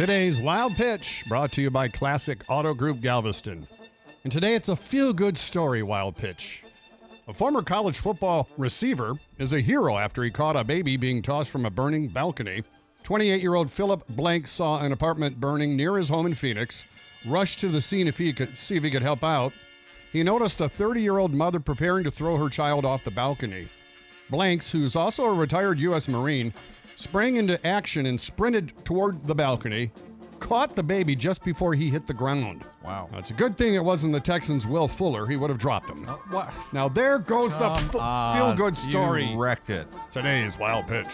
Today's Wild Pitch brought to you by Classic Auto Group Galveston. And today it's a feel good story, Wild Pitch. A former college football receiver is a hero after he caught a baby being tossed from a burning balcony. 28 year old Phillip Blank saw an apartment burning near his home in Phoenix, rushed to the scene if he could see if he could help out. He noticed a 30 year old mother preparing to throw her child off the balcony. Blanks, who's also a retired U.S. Marine, sprang into action and sprinted toward the balcony, caught the baby just before he hit the ground. Wow. Now, it's a good thing it wasn't the Texans' Will Fuller. He would have dropped him. Uh, what? Now, there goes the Come feel good story. You wrecked it. Today's Wild Pitch.